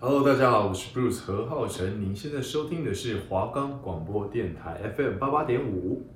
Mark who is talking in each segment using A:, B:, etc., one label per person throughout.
A: Hello，大家好，我是 Bruce 何浩晨。您现在收听的是华冈广播电台 FM 八八点五。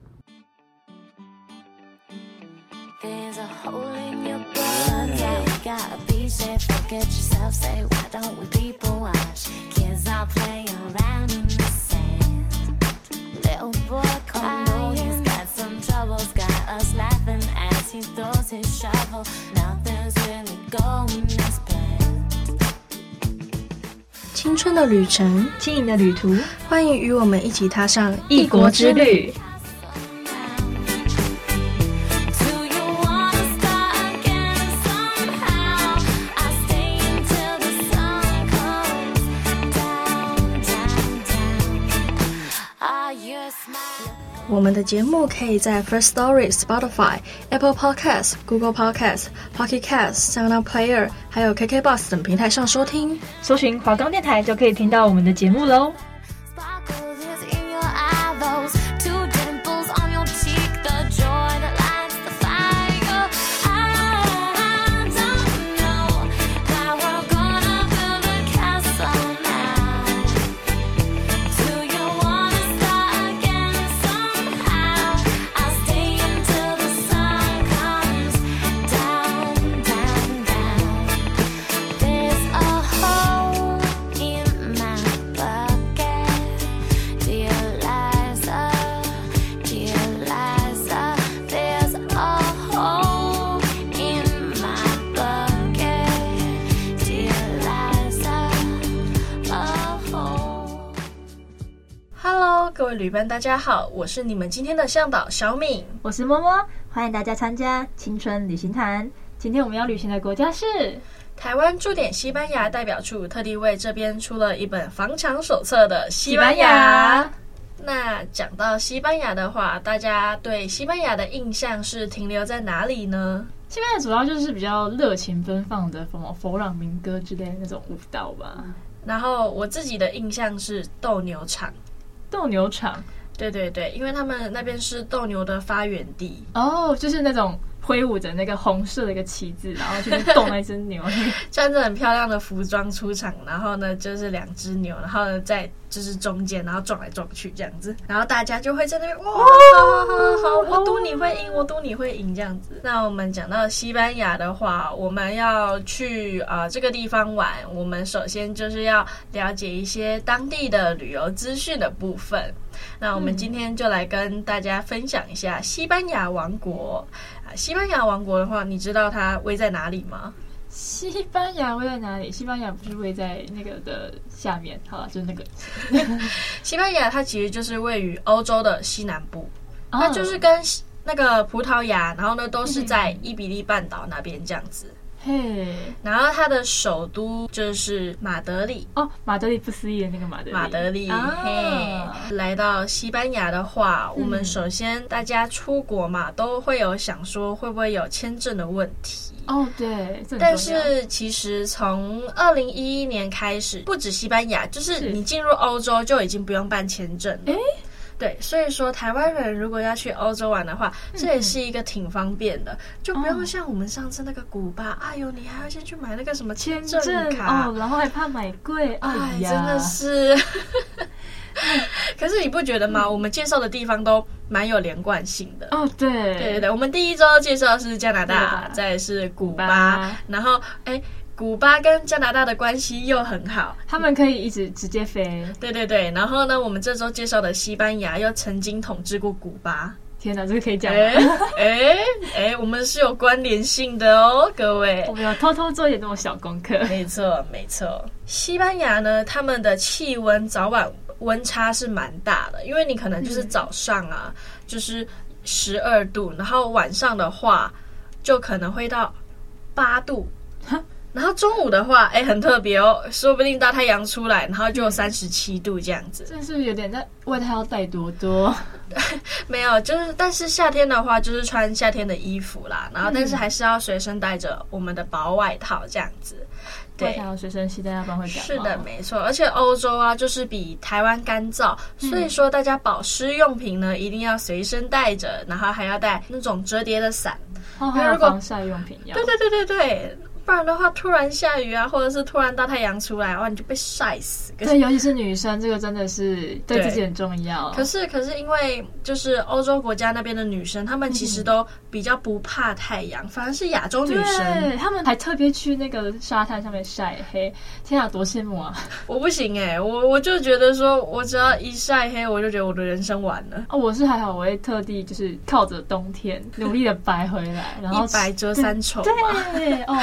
B: 青春的旅程，
C: 轻盈的旅途，
B: 欢迎与我们一起踏上
C: 异国之旅。
B: 们的节目可以在 First Story、Spotify、Apple Podcasts、Google Podcasts、Pocket Casts、SoundPlayer，还有 KKBox 等平台上收听。
C: 搜寻华冈电台就可以听到我们的节目喽。
B: 旅伴，大家好，我是你们今天的向导小敏，
C: 我是摸摸，欢迎大家参加青春旅行团。今天我们要旅行的国家是
B: 台湾驻点西班牙代表处，特地为这边出了一本防抢手册的西班牙。那讲到西班牙的话，大家对西班牙的印象是停留在哪里呢？
C: 西班牙主要就是比较热情奔放的，什么佛朗明哥之类的那种舞蹈吧。
B: 然后我自己的印象是斗牛场。
C: 斗牛场，
B: 对对对，因为他们那边是斗牛的发源地。
C: 哦，就是那种挥舞着那个红色的一个旗子，然后去动那只牛，
B: 穿着很漂亮的服装出场，然后呢就是两只牛，然后呢在就是中间，然后撞来撞去这样子，然后大家就会在那边哇，好好好好，我赌你会赢，我赌你会赢这样子。那我们讲到西班牙的话，我们要去啊、呃、这个地方玩，我们首先就是要了解一些当地的旅游资讯的部分。那我们今天就来跟大家分享一下西班牙王国啊。西班牙王国的话，你知道它位在哪里吗？
C: 西班牙位在哪里？西班牙不是位在那个的下面？好了，就是那个。
B: 西班牙它其实就是位于欧洲的西南部，它就是跟那个葡萄牙，然后呢都是在伊比利半岛那边这样子。
C: 嘿。
B: 然后它的首都就是马德里。
C: 哦，马德里不思议的那个马德里。
B: 马德里，嘿，来到西班牙的话，嗯、我们首先大家出国嘛，都会有想说会不会有签证的问题。
C: 哦，对。
B: 但是其实从二零一一年开始，不止西班牙，就是。你进入欧洲就已经不用办签证了。诶对，所以说台湾人如果要去欧洲玩的话，这也是一个挺方便的，嗯、就不用像我们上次那个古巴，哎呦，你还要先去买那个什么签证卡
C: 哦，然后还怕买贵，哎呀，
B: 真的是。可是你不觉得吗？嗯、我们介绍的地方都蛮有连贯性的
C: 哦。对，
B: 对对对，我们第一周介绍是加拿大，再是古巴，巴然后哎。古巴跟加拿大的关系又很好，
C: 他们可以一直直接飞。
B: 对对对，然后呢，我们这周介绍的西班牙又曾经统治过古巴。
C: 天哪，这个可以讲吗？
B: 哎哎哎，我们是有关联性的哦，各位。
C: 我们要偷偷做一点这种小功课。
B: 没错没错，西班牙呢，他们的气温早晚温差是蛮大的，因为你可能就是早上啊，嗯、就是十二度，然后晚上的话就可能会到八度。然后中午的话，哎，很特别哦，说不定大太阳出来，然后就有三十七度这样子。
C: 这是不是有点在外套要带多多？
B: 没有，就是但是夏天的话，就是穿夏天的衣服啦。然后但是还是要随身带着我们的薄外套这样子。对，
C: 外套随身携带，要不然会感冒。
B: 是的，没错。而且欧洲啊，就是比台湾干燥，所以说大家保湿用品呢一定要随身带着，然后还要带那种折叠的伞。
C: 哦，还有防晒用品要。
B: 对对对对对。不然的话突然下雨啊，或者是突然大太阳出来，哇，你就被晒死。
C: 对，尤其是女生，这个真的是对自己很重要。
B: 可是，可是因为就是欧洲国家那边的女生，她们其实都比较不怕太阳，嗯、反而是亚洲女生，
C: 她们还特别去那个沙滩上面晒黑。天啊，多羡慕啊！
B: 我不行哎、欸，我我就觉得说，我只要一晒黑，我就觉得我的人生完了。
C: 哦，我是还好，我会特地就是靠着冬天努力的白回来，然后
B: 一白遮三丑。
C: 对，对哦，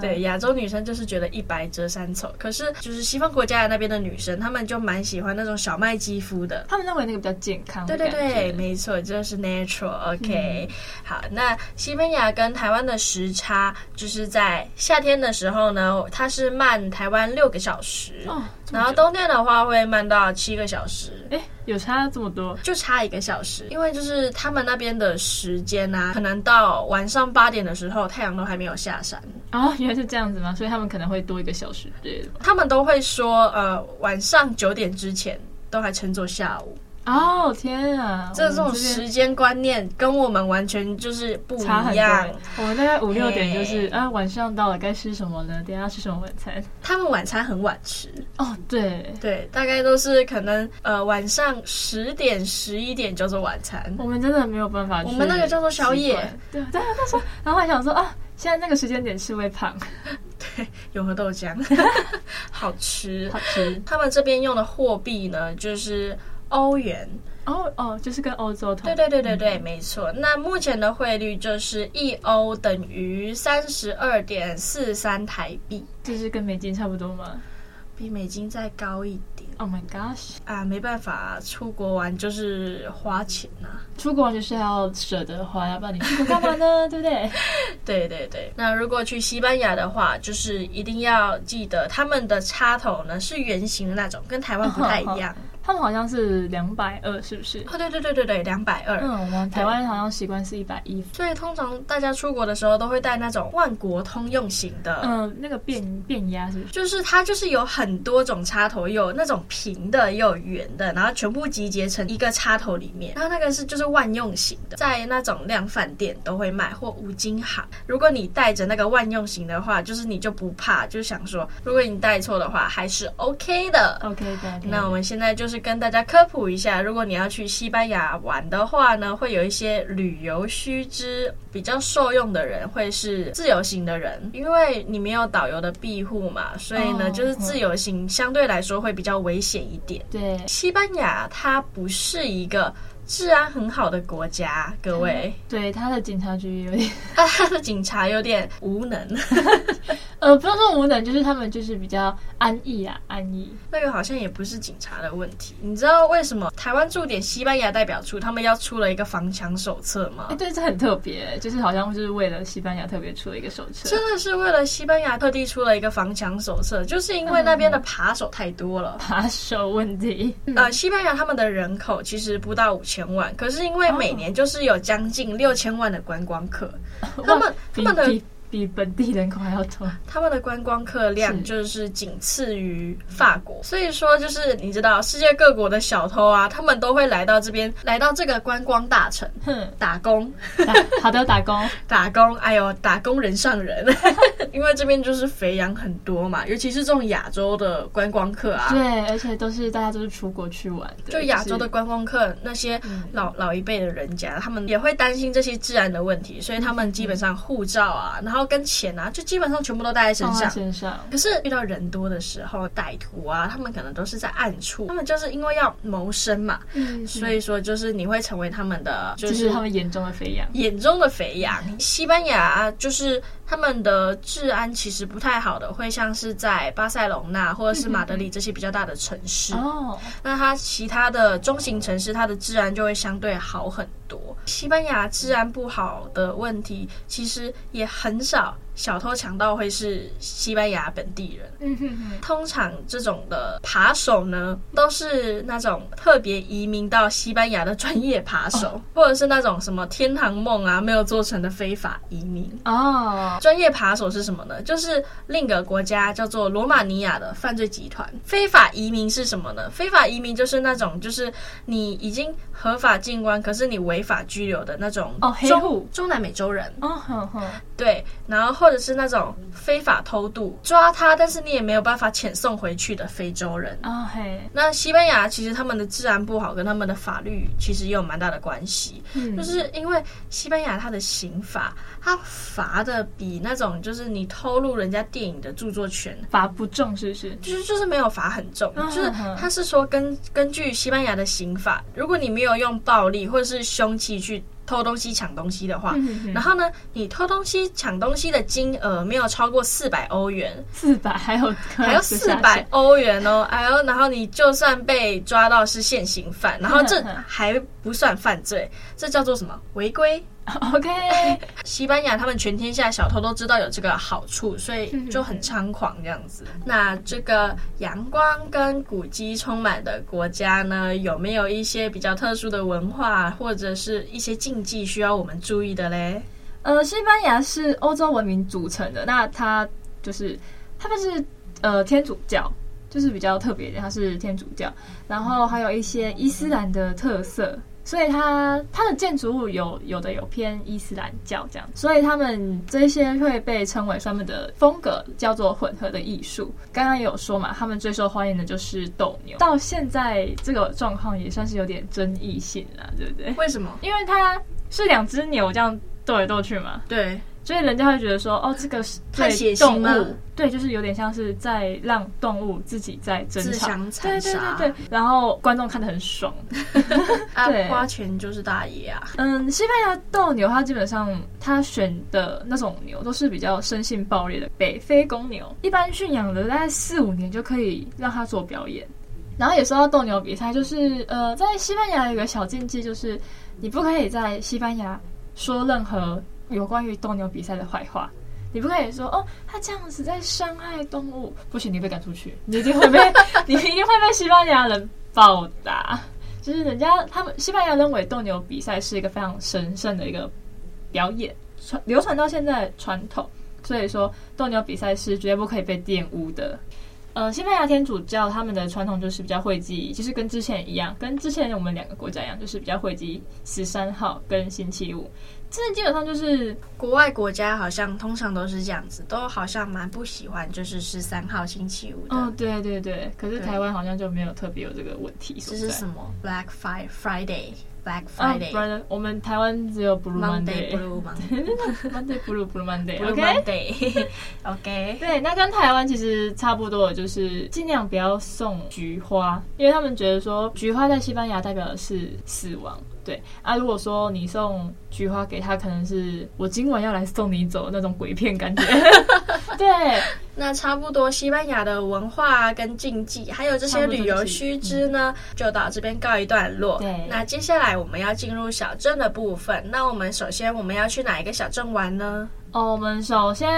B: 对，亚洲女生就是觉得一白遮三丑，可是就是西方国家的那边的女生，她们就蛮喜欢那种小麦肌肤的，
C: 她们认为那个比较健康。
B: 对对对，没错，就是 natural。OK，、嗯、好，那西班牙跟台湾的时差就是在夏天的时候呢，它是慢台湾六个小时，哦、然后冬天的话会慢到七个小时。
C: 哎，有差这么多？
B: 就差一个小时，因为就是他们那边的时间啊，可能到晚上八点的时候，太阳都还没有下山。
C: 哦，原来是这样子吗？所以他们可能会多一个小时对的。
B: 他们都会说，呃，晚上九点之前都还称作下午。
C: 哦天啊！
B: 这种时间观念跟我们完全就是不一样。
C: 我们大概五六点就是啊，晚上到了该吃什么呢？等下吃什么晚餐？
B: 他们晚餐很晚吃
C: 哦，对
B: 对，大概都是可能呃晚上十点十一点叫做晚餐。
C: 我们真的没有办法，
B: 我们那个叫做宵夜。
C: 对对，他说，然后还想说啊，现在那个时间点吃会胖。
B: 对，永和豆浆 好吃
C: 好吃。
B: 他们这边用的货币呢，就是。欧元
C: 哦哦，就是跟欧洲同。
B: 对对对对对，嗯、没错。那目前的汇率就是一欧等于三十二点四三台币，
C: 这是跟美金差不多吗？
B: 比美金再高一点。
C: Oh my gosh！
B: 啊，没办法，出国玩就是花钱呐、啊。
C: 出国玩就是要舍得花，要不然你出国干嘛呢？对不对？
B: 对对对。那如果去西班牙的话，就是一定要记得他们的插头呢是圆形的那种，跟台湾不太一样。Oh, oh, oh.
C: 他们好像是两百二，是不是？
B: 哦，对对对对对，两百二。
C: 嗯，我们台湾好像习惯是一百一。
B: 所以通常大家出国的时候都会带那种万国通用型的。
C: 嗯，那个变变压是不是？
B: 就是它就是有很多种插头，有那种平的，也有圆的，然后全部集结成一个插头里面。然后那个是就是万用型的，在那种量贩店都会卖，或五金行。如果你带着那个万用型的话，就是你就不怕，就想说，如果你带错的话，还是 OK 的。
C: OK 的。
B: 那我们现在就是。跟大家科普一下，如果你要去西班牙玩的话呢，会有一些旅游须知，比较受用的人会是自由行的人，因为你没有导游的庇护嘛，所以呢，就是自由行相对来说会比较危险一点。
C: 对，
B: 西班牙它不是一个。治安很好的国家，各位。
C: 对，他的警察局有点，
B: 他的警察有点无能。
C: 呃，不用说无能，就是他们就是比较安逸啊，安逸。
B: 那个好像也不是警察的问题。你知道为什么台湾驻点西班牙代表处他们要出了一个防抢手册吗？
C: 哎，对，这很特别，就是好像就是为了西班牙特别出了一个手册。
B: 真的是为了西班牙特地出了一个防抢手册，就是因为那边的扒手太多了。
C: 扒手问题。
B: 呃，西班牙他们的人口其实不到五千。千万，可是因为每年就是有将近六千万的观光客，他们他们的。
C: 比本地人口还要多，
B: 他们的观光客量就是仅次于法国，所以说就是你知道，世界各国的小偷啊，他们都会来到这边，来到这个观光大城，哼，打工。
C: 好的，打工，
B: 打工，哎呦，打工人上人，因为这边就是肥羊很多嘛，尤其是这种亚洲的观光客啊，
C: 对，而且都是大家都是出国去玩的，
B: 就亚洲的观光客，那些老老一辈的人家，他们也会担心这些治安的问题，所以他们基本上护照啊，然后。跟钱啊，就基本上全部都带在身上。
C: 身上。
B: 可是遇到人多的时候，歹徒啊，他们可能都是在暗处。他们就是因为要谋生嘛，嗯，所以说就是你会成为他们的，
C: 就是、就是他们眼中的肥羊。
B: 眼中的肥羊。西班牙就是。他们的治安其实不太好的，会像是在巴塞隆纳或者是马德里这些比较大的城市。哦，那它其他的中型城市，它的治安就会相对好很多。西班牙治安不好的问题，其实也很少。小偷强盗会是西班牙本地人，嗯哼哼。通常这种的扒手呢，都是那种特别移民到西班牙的专业扒手，哦，或者是那种什么天堂梦啊没有做成的非法移民哦。专业扒手是什么呢？就是另一个国家叫做罗马尼亚的犯罪集团。非法移民是什么呢？非法移民就是那种就是你已经合法进关，可是你违法拘留的那种
C: 哦，黑户
B: 中南美洲人
C: 哦，呵呵
B: 对，然后或者是那种非法偷渡抓他，但是你也没有办法遣送回去的非洲人
C: 啊。嘿、oh,
B: 那西班牙其实他们的治安不好，跟他们的法律其实也有蛮大的关系。嗯，就是因为西班牙它的刑法，它罚的比那种就是你偷录人家电影的著作权
C: 罚不重，是不是？
B: 就是就是没有罚很重，就是他是说根根据西班牙的刑法，如果你没有用暴力或者是凶器去。偷东西、抢东西的话，然后呢，你偷东西、抢东西的金额没有超过四百欧元，
C: 四百还有
B: 还有四百欧元哦，哎呦，然后你就算被抓到是现行犯，然后这 还不算犯罪，这叫做什么？违规。
C: OK，
B: 西班牙他们全天下小偷都知道有这个好处，所以就很猖狂这样子。那这个阳光跟古迹充满的国家呢，有没有一些比较特殊的文化或者是一些禁忌需要我们注意的嘞？
C: 呃，西班牙是欧洲文明组成的，那它就是他们是呃天主教，就是比较特别的，它是天主教，然后还有一些伊斯兰的特色。所以它它的建筑物有有的有偏伊斯兰教这样，所以他们这些会被称为他们的风格叫做混合的艺术。刚刚也有说嘛，他们最受欢迎的就是斗牛，到现在这个状况也算是有点争议性了，对不对？
B: 为什么？
C: 因为它是两只牛这样斗来斗去嘛。
B: 对。
C: 所以人家会觉得说，哦，这个是
B: 太血腥了。
C: 对，就是有点像是在让动物自己在争吵，
B: 自相残杀。对对
C: 对对，然后观众看得很爽。
B: 对，花钱就是大爷啊。
C: 嗯，西班牙斗牛，它基本上它选的那种牛都是比较生性暴烈的北非公牛，一般驯养的大概四五年就可以让它做表演。然后也说到斗牛比赛，就是呃，在西班牙有一个小禁忌，就是你不可以在西班牙说任何。有关于斗牛比赛的坏话，你不可以说哦，他这样子在伤害动物，不行，你被赶出去，你一定会被，你一定会被西班牙人暴打。就是人家他们西班牙认为斗牛比赛是一个非常神圣的一个表演，传流传到现在传统，所以说斗牛比赛是绝对不可以被玷污的。呃，西班牙天主教他们的传统就是比较会记，其实跟之前一样，跟之前我们两个国家一样，就是比较会记十三号跟星期五。这基本上就是
B: 国外国家好像通常都是这样子，都好像蛮不喜欢就是十三号星期五的。
C: 哦，对对对，可是台湾好像就没有特别有这个问题。
B: 这是什么？Black Friday。Black Friday，、
C: uh, 我们台湾只有 Blue
B: Monday，Blue
C: Monday，Monday，Blue，Blue
B: Monday，OK，Blue
C: Monday，OK，okay? 对，那跟台湾其实差不多，就是尽量不要送菊花，因为他们觉得说菊花在西班牙代表的是死亡。对啊，如果说你送菊花给他，可能是我今晚要来送你走那种鬼片感觉。对，
B: 那差不多西班牙的文化跟禁忌，还有这些旅游须知呢，就到这边告一段落。
C: 对，
B: 那接下来我们要进入小镇的部分。那我们首先我们要去哪一个小镇玩呢？
C: 哦，我们首先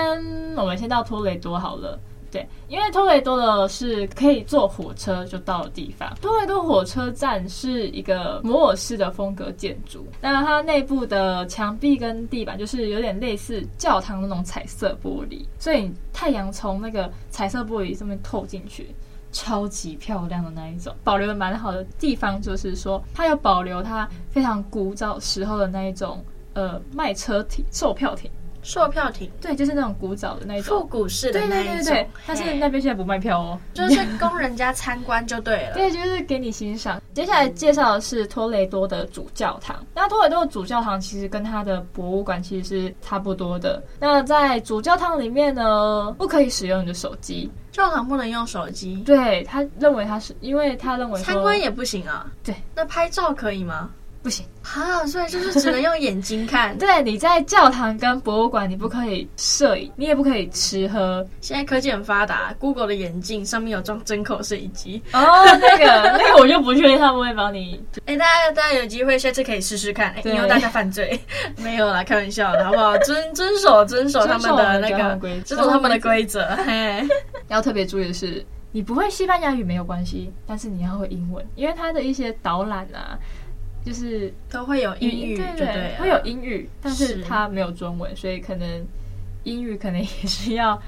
C: 我们先到托雷多好了。对，因为托雷多的是可以坐火车就到的地方。托雷多火车站是一个摩尔式的风格建筑，那它内部的墙壁跟地板就是有点类似教堂那种彩色玻璃，所以太阳从那个彩色玻璃上面透进去，超级漂亮的那一种。保留的蛮好的地方就是说，它有保留它非常古早时候的那一种呃卖车亭、售票亭。
B: 售票亭，
C: 对，就是那种古早的那种
B: 复古式的那一种，对对对对，
C: 但是那边现在不卖票哦，
B: 就是供人家参观就对了。
C: 对，就是给你欣赏。接下来介绍的是托雷多的主教堂。那托雷多的主教堂其实跟它的博物馆其实是差不多的。那在主教堂里面呢，不可以使用你的手机。
B: 教堂不能用手机？
C: 对，他认为他是，因为他认为
B: 参观也不行啊。
C: 对，
B: 那拍照可以吗？
C: 不行
B: 啊，所以就是只能用眼睛看。
C: 对，你在教堂跟博物馆，你不可以摄影，你也不可以吃喝。
B: 现在科技很发达，Google 的眼镜上面有装针孔摄影机。
C: 哦，那个 那个我就不确定他们会帮你。
B: 哎、欸，大家大家有机会下次可以试试看，以、欸、后大家犯罪 没有啦，开玩笑的好不好？遵遵守遵守他们的那个遵守他们的规则。嘿，
C: 要特别注意的是，你不会西班牙语没有关系，但是你要会英文，因为它的一些导览啊。就是
B: 都会有英语，对，
C: 会有英语，但是。它没有中文，所以可能英语可能也是要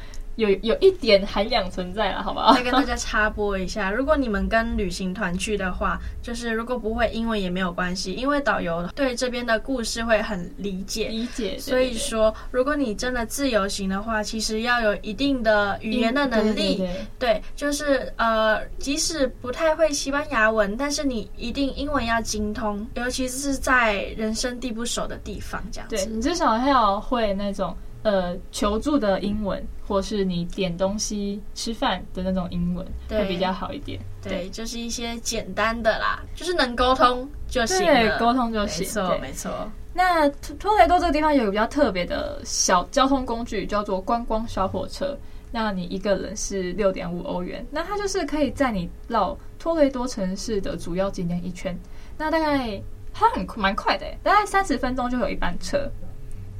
C: 有有一点涵养存在了，好不好？
B: 再跟大家插播一下，如果你们跟旅行团去的话，就是如果不会英文也没有关系，因为导游对这边的故事会很理解。
C: 理解。
B: 所以说，如果你真的自由行的话，其实要有一定的语言的能力。
C: 对，对，对，
B: 对，就是呃，即使不太会西班牙文，但是你一定英文要精通，尤其是在人生地不熟的地方，这样子。
C: 对，你至少要会那种。呃，求助的英文，或是你点东西吃饭的那种英文，会比较好一点。
B: 对，对就是一些简单的啦，就是能沟通就行。
C: 对，沟通就行。
B: 没错，没错。
C: 那托雷多这个地方有一个比较特别的小交通工具，叫做观光小火车。那你一个人是六点五欧元，那它就是可以在你绕托雷多城市的主要景点一圈。那大概它很蛮快的，大概三十分钟就有一班车。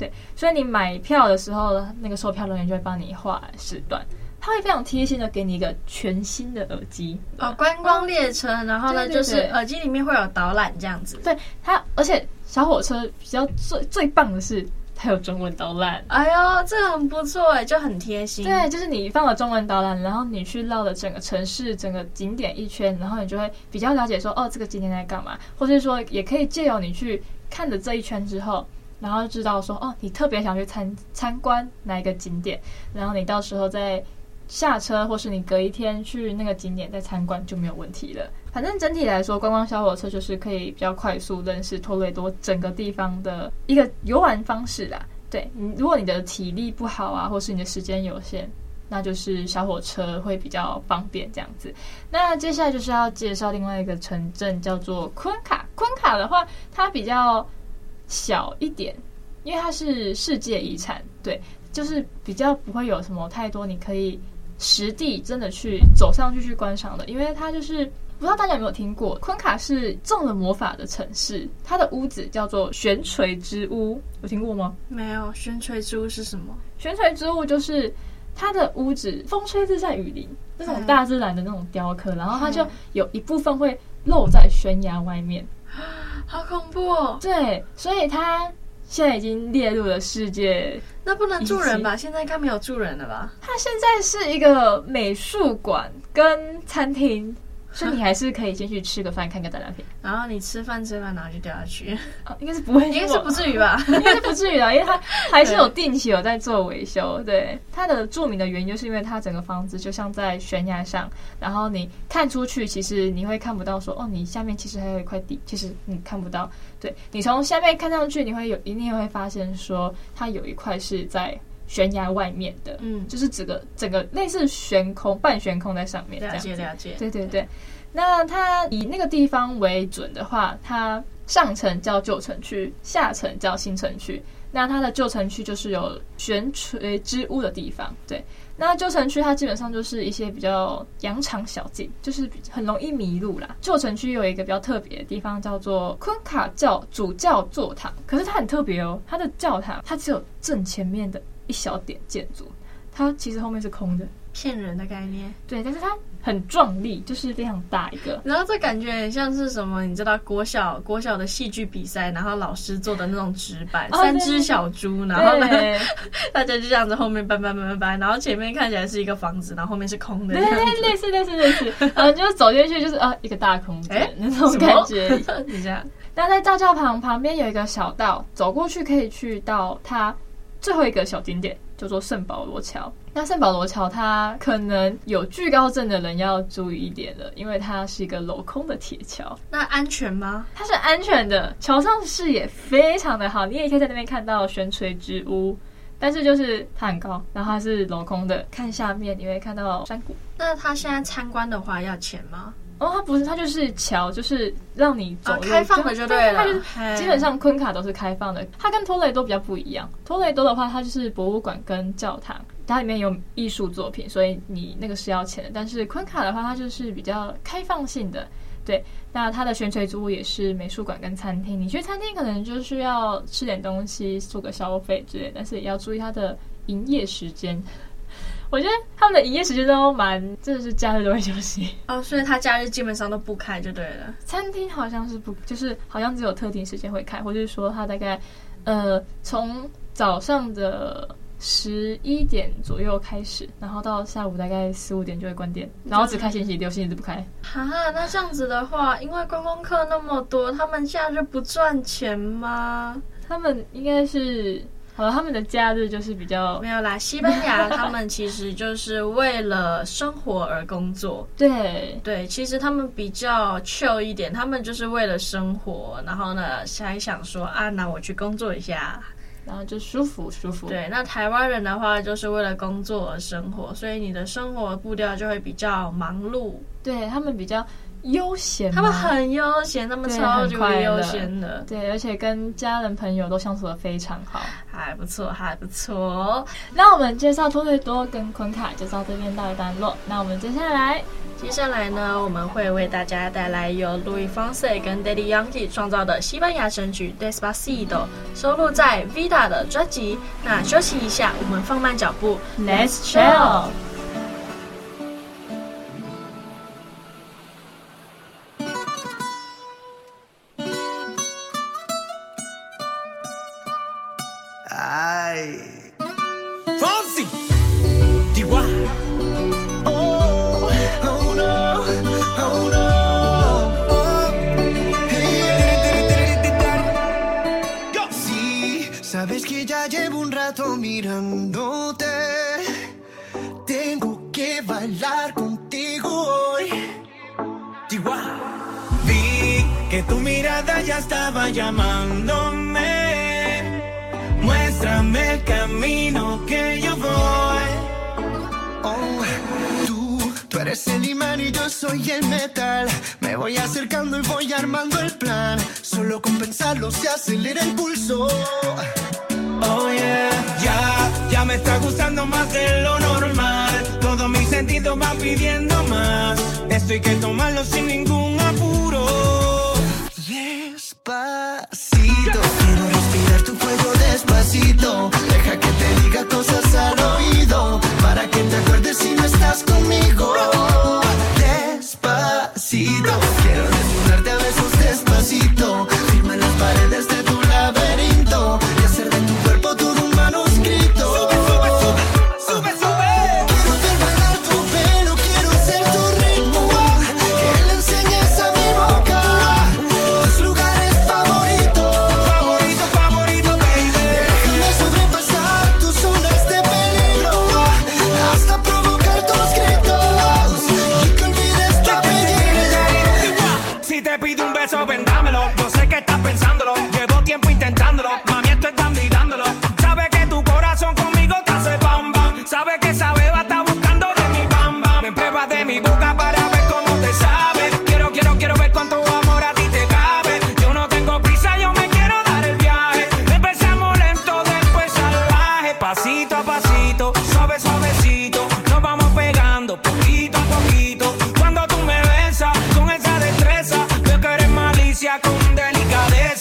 C: 对，所以你买票的时候，那个售票人员就会帮你画时段，他会非常贴心的给你一个全新的耳机
B: 哦，观光列车，然后呢，就是耳机里面会有导览这样子。
C: 对它，而且小火车比较最最棒的是，它有中文导览。
B: 哎呦，这很不错哎，就很贴心。
C: 对，就是你放了中文导览，然后你去绕了整个城市、整个景点一圈，然后你就会比较了解说，哦，这个景点在干嘛，或者是说，也可以借由你去看的这一圈之后。然后就知道说哦，你特别想去参参观哪一个景点，然后你到时候再下车，或是你隔一天去那个景点再参观就没有问题了。反正整体来说，观光小火车就是可以比较快速认识托雷多整个地方的一个游玩方式啦。对，如果你的体力不好啊，或是你的时间有限，那就是小火车会比较方便这样子。那接下来就是要介绍另外一个城镇，叫做昆卡。昆卡的话，它比较。小一点，因为它是世界遗产，对，就是比较不会有什么太多你可以实地真的去走上去去观赏的，因为它就是不知道大家有没有听过，昆卡是中了魔法的城市，它的屋子叫做悬垂之屋，有听过吗？
B: 没有，悬垂之屋是什么？
C: 悬垂之屋就是它的屋子，风吹日晒雨淋，那种大自然的那种雕刻，然后它就有一部分会露在悬崖外面。
B: 好恐怖哦！
C: 对，所以他现在已经列入了世界。
B: 那不能住人吧？现在应该没有住人了吧？
C: 他现在是一个美术馆跟餐厅。所以你还是可以先去吃个饭，看个展览品。
B: 然后你吃饭吃饭，然后就掉下去。
C: 哦，应该是不会
B: 应该是不至于吧？
C: 应该是不至于的，因为它还是有定期有在做维修。对，它的著名的原因就是因为它整个房子就像在悬崖上，然后你看出去，其实你会看不到说哦，你下面其实还有一块地，其实你看不到。对，你从下面看上去，你会有一定会发现说它有一块是在。悬崖外面的，嗯，就是整个整个类似悬空、半悬空在上面，
B: 了解了解。
C: 对对对，那它以那个地方为准的话，它上层叫旧城区，下层叫新城区。那它的旧城区就是有悬垂之屋的地方，对。那旧城区它基本上就是一些比较羊肠小径，就是很容易迷路啦。旧城区有一个比较特别的地方叫做昆卡教主教座堂，可是它很特别哦，它的教堂它只有正前面的。一小点建筑，它其实后面是空的，
B: 骗人的概念。
C: 对，但是它很壮丽，就是非常大一个。
B: 然后这感觉很像是什么？你知道国小国小的戏剧比赛，然后老师做的那种纸板，哦、三只小猪，然后呢，大家就这样子后面搬搬搬搬搬，然后前面看起来是一个房子，然后后面是空的。对，
C: 类似类似类似。然后就走进去就是啊，一个大空间、欸、那种感觉。你这样。那在大教堂旁边有一个小道，走过去可以去到它。最后一个小景点叫做圣保罗桥。那圣保罗桥它可能有惧高症的人要注意一点了，因为它是一个镂空的铁桥。
B: 那安全吗？
C: 它是安全的，桥上视野非常的好，你也可以在那边看到悬垂之屋。但是就是它很高，然后它是镂空的，看下面你会看到山谷。
B: 那它现在参观的话要钱吗？
C: 哦，它不是，它就是桥，就是让你走，
B: 啊、开放的就对了。
C: 它就是基本上昆卡都是开放的。它跟托雷多比较不一样。托雷多的话，它就是博物馆跟教堂，它里面有艺术作品，所以你那个是要钱的。但是昆卡的话，它就是比较开放性的。对，那它的悬垂租屋也是美术馆跟餐厅。你去餐厅可能就是要吃点东西，做个消费之类，但是也要注意它的营业时间。我觉得他们的营业时间都蛮，真的是假日都会休息
B: 哦，所以他假日基本上都不开就对了。
C: 餐厅好像是不，就是好像只有特定时间会开，或者是说他大概，呃，从早上的十一点左右开始，然后到下午大概四五点就会关店，然后只开星期六，星期日不开。
D: 哈，那这样子的话，因为观光客那么多，他们假日不赚钱吗？
C: 他们应该是。好了，他们的假日就是比较
D: 没有啦。西班牙他们其实就是为了生活而工作。
C: 对
D: 对，其实他们比较 chill 一点，他们就是为了生活，然后呢，还想说啊，那我去工作一下，
C: 然后就舒服舒服。
D: 对，那台湾人的话就是为了工作而生活，所以你的生活步调就会比较忙碌。
C: 对，他们比较。悠闲，
D: 他们很悠闲，他们超级悠闲的，
C: 对，而且跟家人朋友都相处的非常好，
D: 还不错，还不错。
C: 那我们介绍托雷多跟昆卡就到这边到一段落，那我们接下来，
D: 接下来呢，我们会为大家带来由 Luis Fonsi 跟 Daddy Yankee 创造的西班牙神曲 Despacito，收录在 Vida 的专辑。那休息一下，我们放慢脚步，Let's chill。
B: bailar contigo hoy.
E: Ah, vi que tu mirada ya estaba llamándome. Muéstrame el camino que yo voy.
D: Oh, tú, tú eres el imán y yo soy el metal. Me voy acercando y voy armando el plan. Solo con pensarlo se acelera el pulso.
E: Oh yeah, ya, ya me está gustando más de lo normal sentido va pidiendo más. Esto hay que tomarlo sin ningún apuro.
D: Despacito, quiero respirar tu cuello despacito. Deja que te diga cosas al oído. Para que te acuerdes si no estás conmigo. Despacito.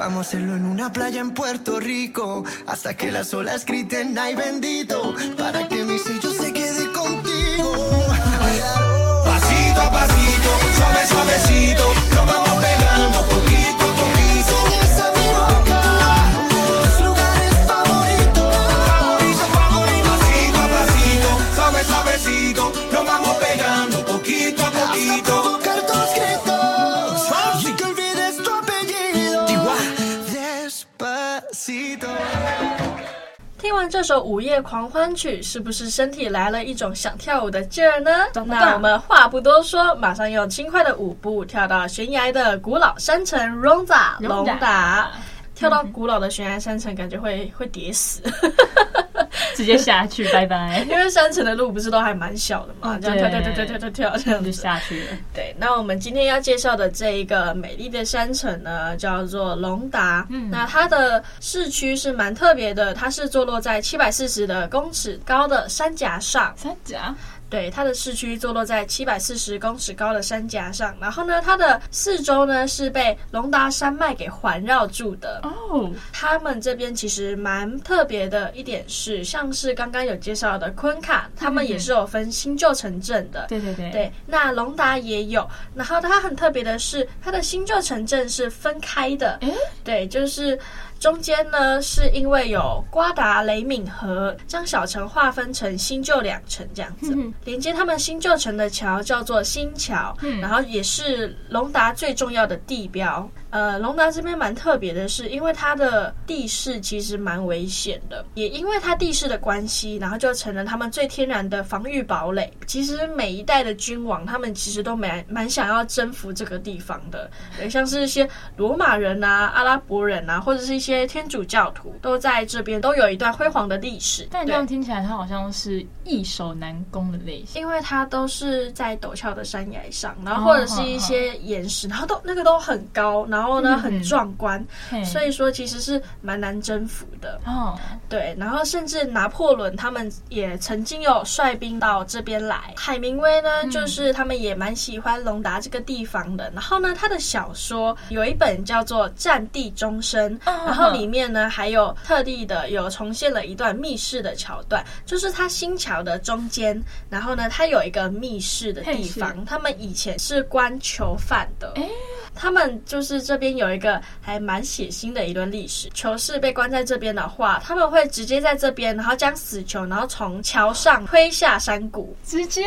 D: Vamos a hacerlo en una playa en Puerto Rico. Hasta que las olas griten, ay bendito. Para que mi sello se quede contigo. Pasito
E: a pasito, suave, suavecito.
B: 这首午夜狂欢曲，是不是身体来了一种想跳舞的劲儿呢？那我们话不多说，马上用轻快的舞步跳到悬崖的古老山城 Ronda 龙达。跳到古老的悬崖山城，感觉会会跌死，
C: 直接下去，拜拜。
B: 因为山城的路不是都还蛮小的嘛，这样跳跳跳跳跳跳跳，这样就下去了。对，那我们今天要介绍的这一个美丽的山城呢，叫做龙达。嗯，那它的市区是蛮特别的，它是坐落在七百四十的公尺高的山夹上。
C: 山崖。
B: 对，它的市区坐落在七百四十公尺高的山崖上，然后呢，它的四周呢是被龙达山脉给环绕住的。哦，oh. 他们这边其实蛮特别的一点是，像是刚刚有介绍的昆卡，他们也是有分新旧城镇的。
C: 对对对，
B: 对，那龙达也有。然后它很特别的是，它的新旧城镇是分开的。诶，对，就是。中间呢，是因为有瓜达雷敏河，将小城划分成新旧两城这样子，嗯、连接他们新旧城的桥叫做新桥，嗯、然后也是隆达最重要的地标。呃，龙达这边蛮特别的是，因为它的地势其实蛮危险的，也因为它地势的关系，然后就成了他们最天然的防御堡垒。其实每一代的君王，他们其实都蛮蛮想要征服这个地方的，对，像是一些罗马人啊、阿拉伯人啊，或者是一些天主教徒，都在这边都有一段辉煌的历史。
C: 但这样听起来，它好像是易守难攻的类型，
B: 因为它都是在陡峭的山崖上，然后或者是一些岩石，然后都那个都很高，然后。然后呢，很壮观，嗯、所以说其实是蛮难征服的。哦，对，然后甚至拿破仑他们也曾经有率兵到这边来。海明威呢，嗯、就是他们也蛮喜欢隆达这个地方的。然后呢，他的小说有一本叫做《战地钟声》，哦、然后里面呢还有特地的有重现了一段密室的桥段，就是他新桥的中间，然后呢，他有一个密室的地方，他们以前是关囚犯的。诶？他们就是这边有一个还蛮血腥的一段历史，囚士被关在这边的话，他们会直接在这边，然后将死囚，然后从桥上推下山谷，
C: 直接，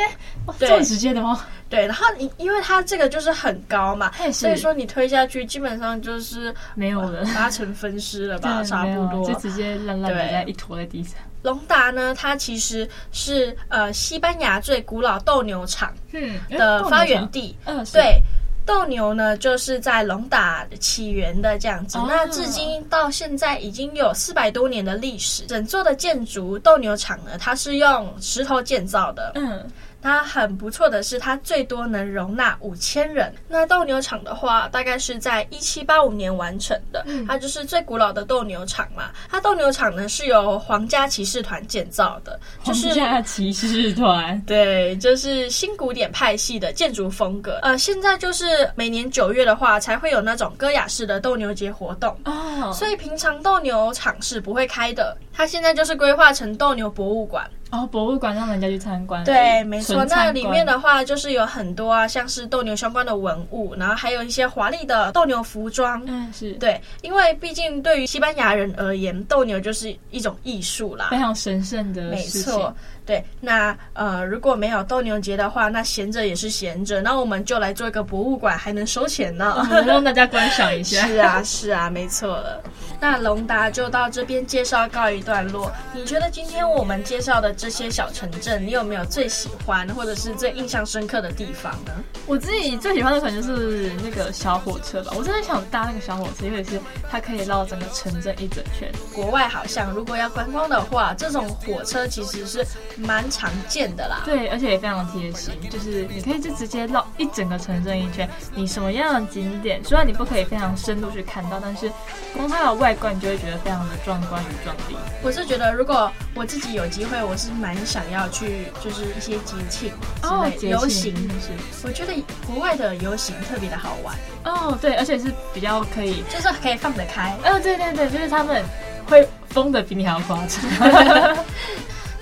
B: 对。
C: 这么直接的吗？
B: 对，然后你因为它这个就是很高嘛，所以说你推下去基本上就是
C: 没有了，
B: 八成分尸了吧，差不多。
C: 就直接烂烂的在一坨在地上。
B: 隆达呢，它其实是呃西班牙最古老斗牛场嗯的发源地，嗯，对。斗牛呢，就是在龙打起源的这样子。Oh. 那至今到现在已经有四百多年的历史。整座的建筑斗牛场呢，它是用石头建造的。嗯。它很不错的是，它最多能容纳五千人。那斗牛场的话，大概是在一七八五年完成的。嗯、它就是最古老的斗牛场嘛。它斗牛场呢是由皇家骑士团建造的，就是
C: 皇家骑士团。
B: 对，就是新古典派系的建筑风格。呃，现在就是每年九月的话，才会有那种戈雅式的斗牛节活动哦。所以平常斗牛场是不会开的。它现在就是规划成斗牛博物馆。
C: 哦，博物馆让人家去参观。
B: 对，没错。那里面的话，就是有很多啊，像是斗牛相关的文物，然后还有一些华丽的斗牛服装。嗯，是对，因为毕竟对于西班牙人而言，斗牛就是一种艺术啦，
C: 非常神圣的。没错。
B: 对，那呃，如果没有斗牛节的话，那闲着也是闲着。那我们就来做一个博物馆，还能收钱呢，
C: 哦、让大家观赏一下。
B: 是啊，是啊，没错了。那龙达就到这边介绍告一段落。你觉得今天我们介绍的这些小城镇，你有没有最喜欢或者是最印象深刻的地方呢？
C: 我自己最喜欢的可能就是那个小火车吧。我真的想搭那个小火车，因为是它可以绕整个城镇一整圈。
B: 国外好像如果要观光的话，这种火车其实是。蛮常见的啦，
C: 对，而且也非常贴心，就是你可以就直接绕一整个城镇一圈，你什么样的景点，虽然你不可以非常深入去看到，但是光它的外观，你就会觉得非常的壮观与壮丽。
B: 我是觉得，如果我自己有机会，我是蛮想要去，就是一些节庆哦，游行是，我觉得国外的游行特别的好玩
C: 哦，对，而且是比较可以，
B: 就是可以放得开，
C: 哦，对对对，就是他们会疯的比你还要夸张。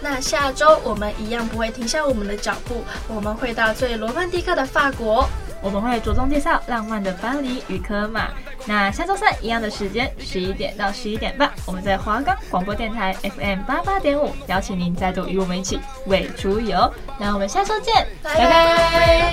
B: 那下周我们一样不会停下我们的脚步，我们会到最罗曼蒂克的法国，
C: 我们会着重介绍浪漫的巴黎与科马。那下周三一样的时间，十一点到十一点半，我们在华冈广播电台 FM 八八点五，邀请您再度与我们一起为出游。那我们下周见，拜拜。拜拜。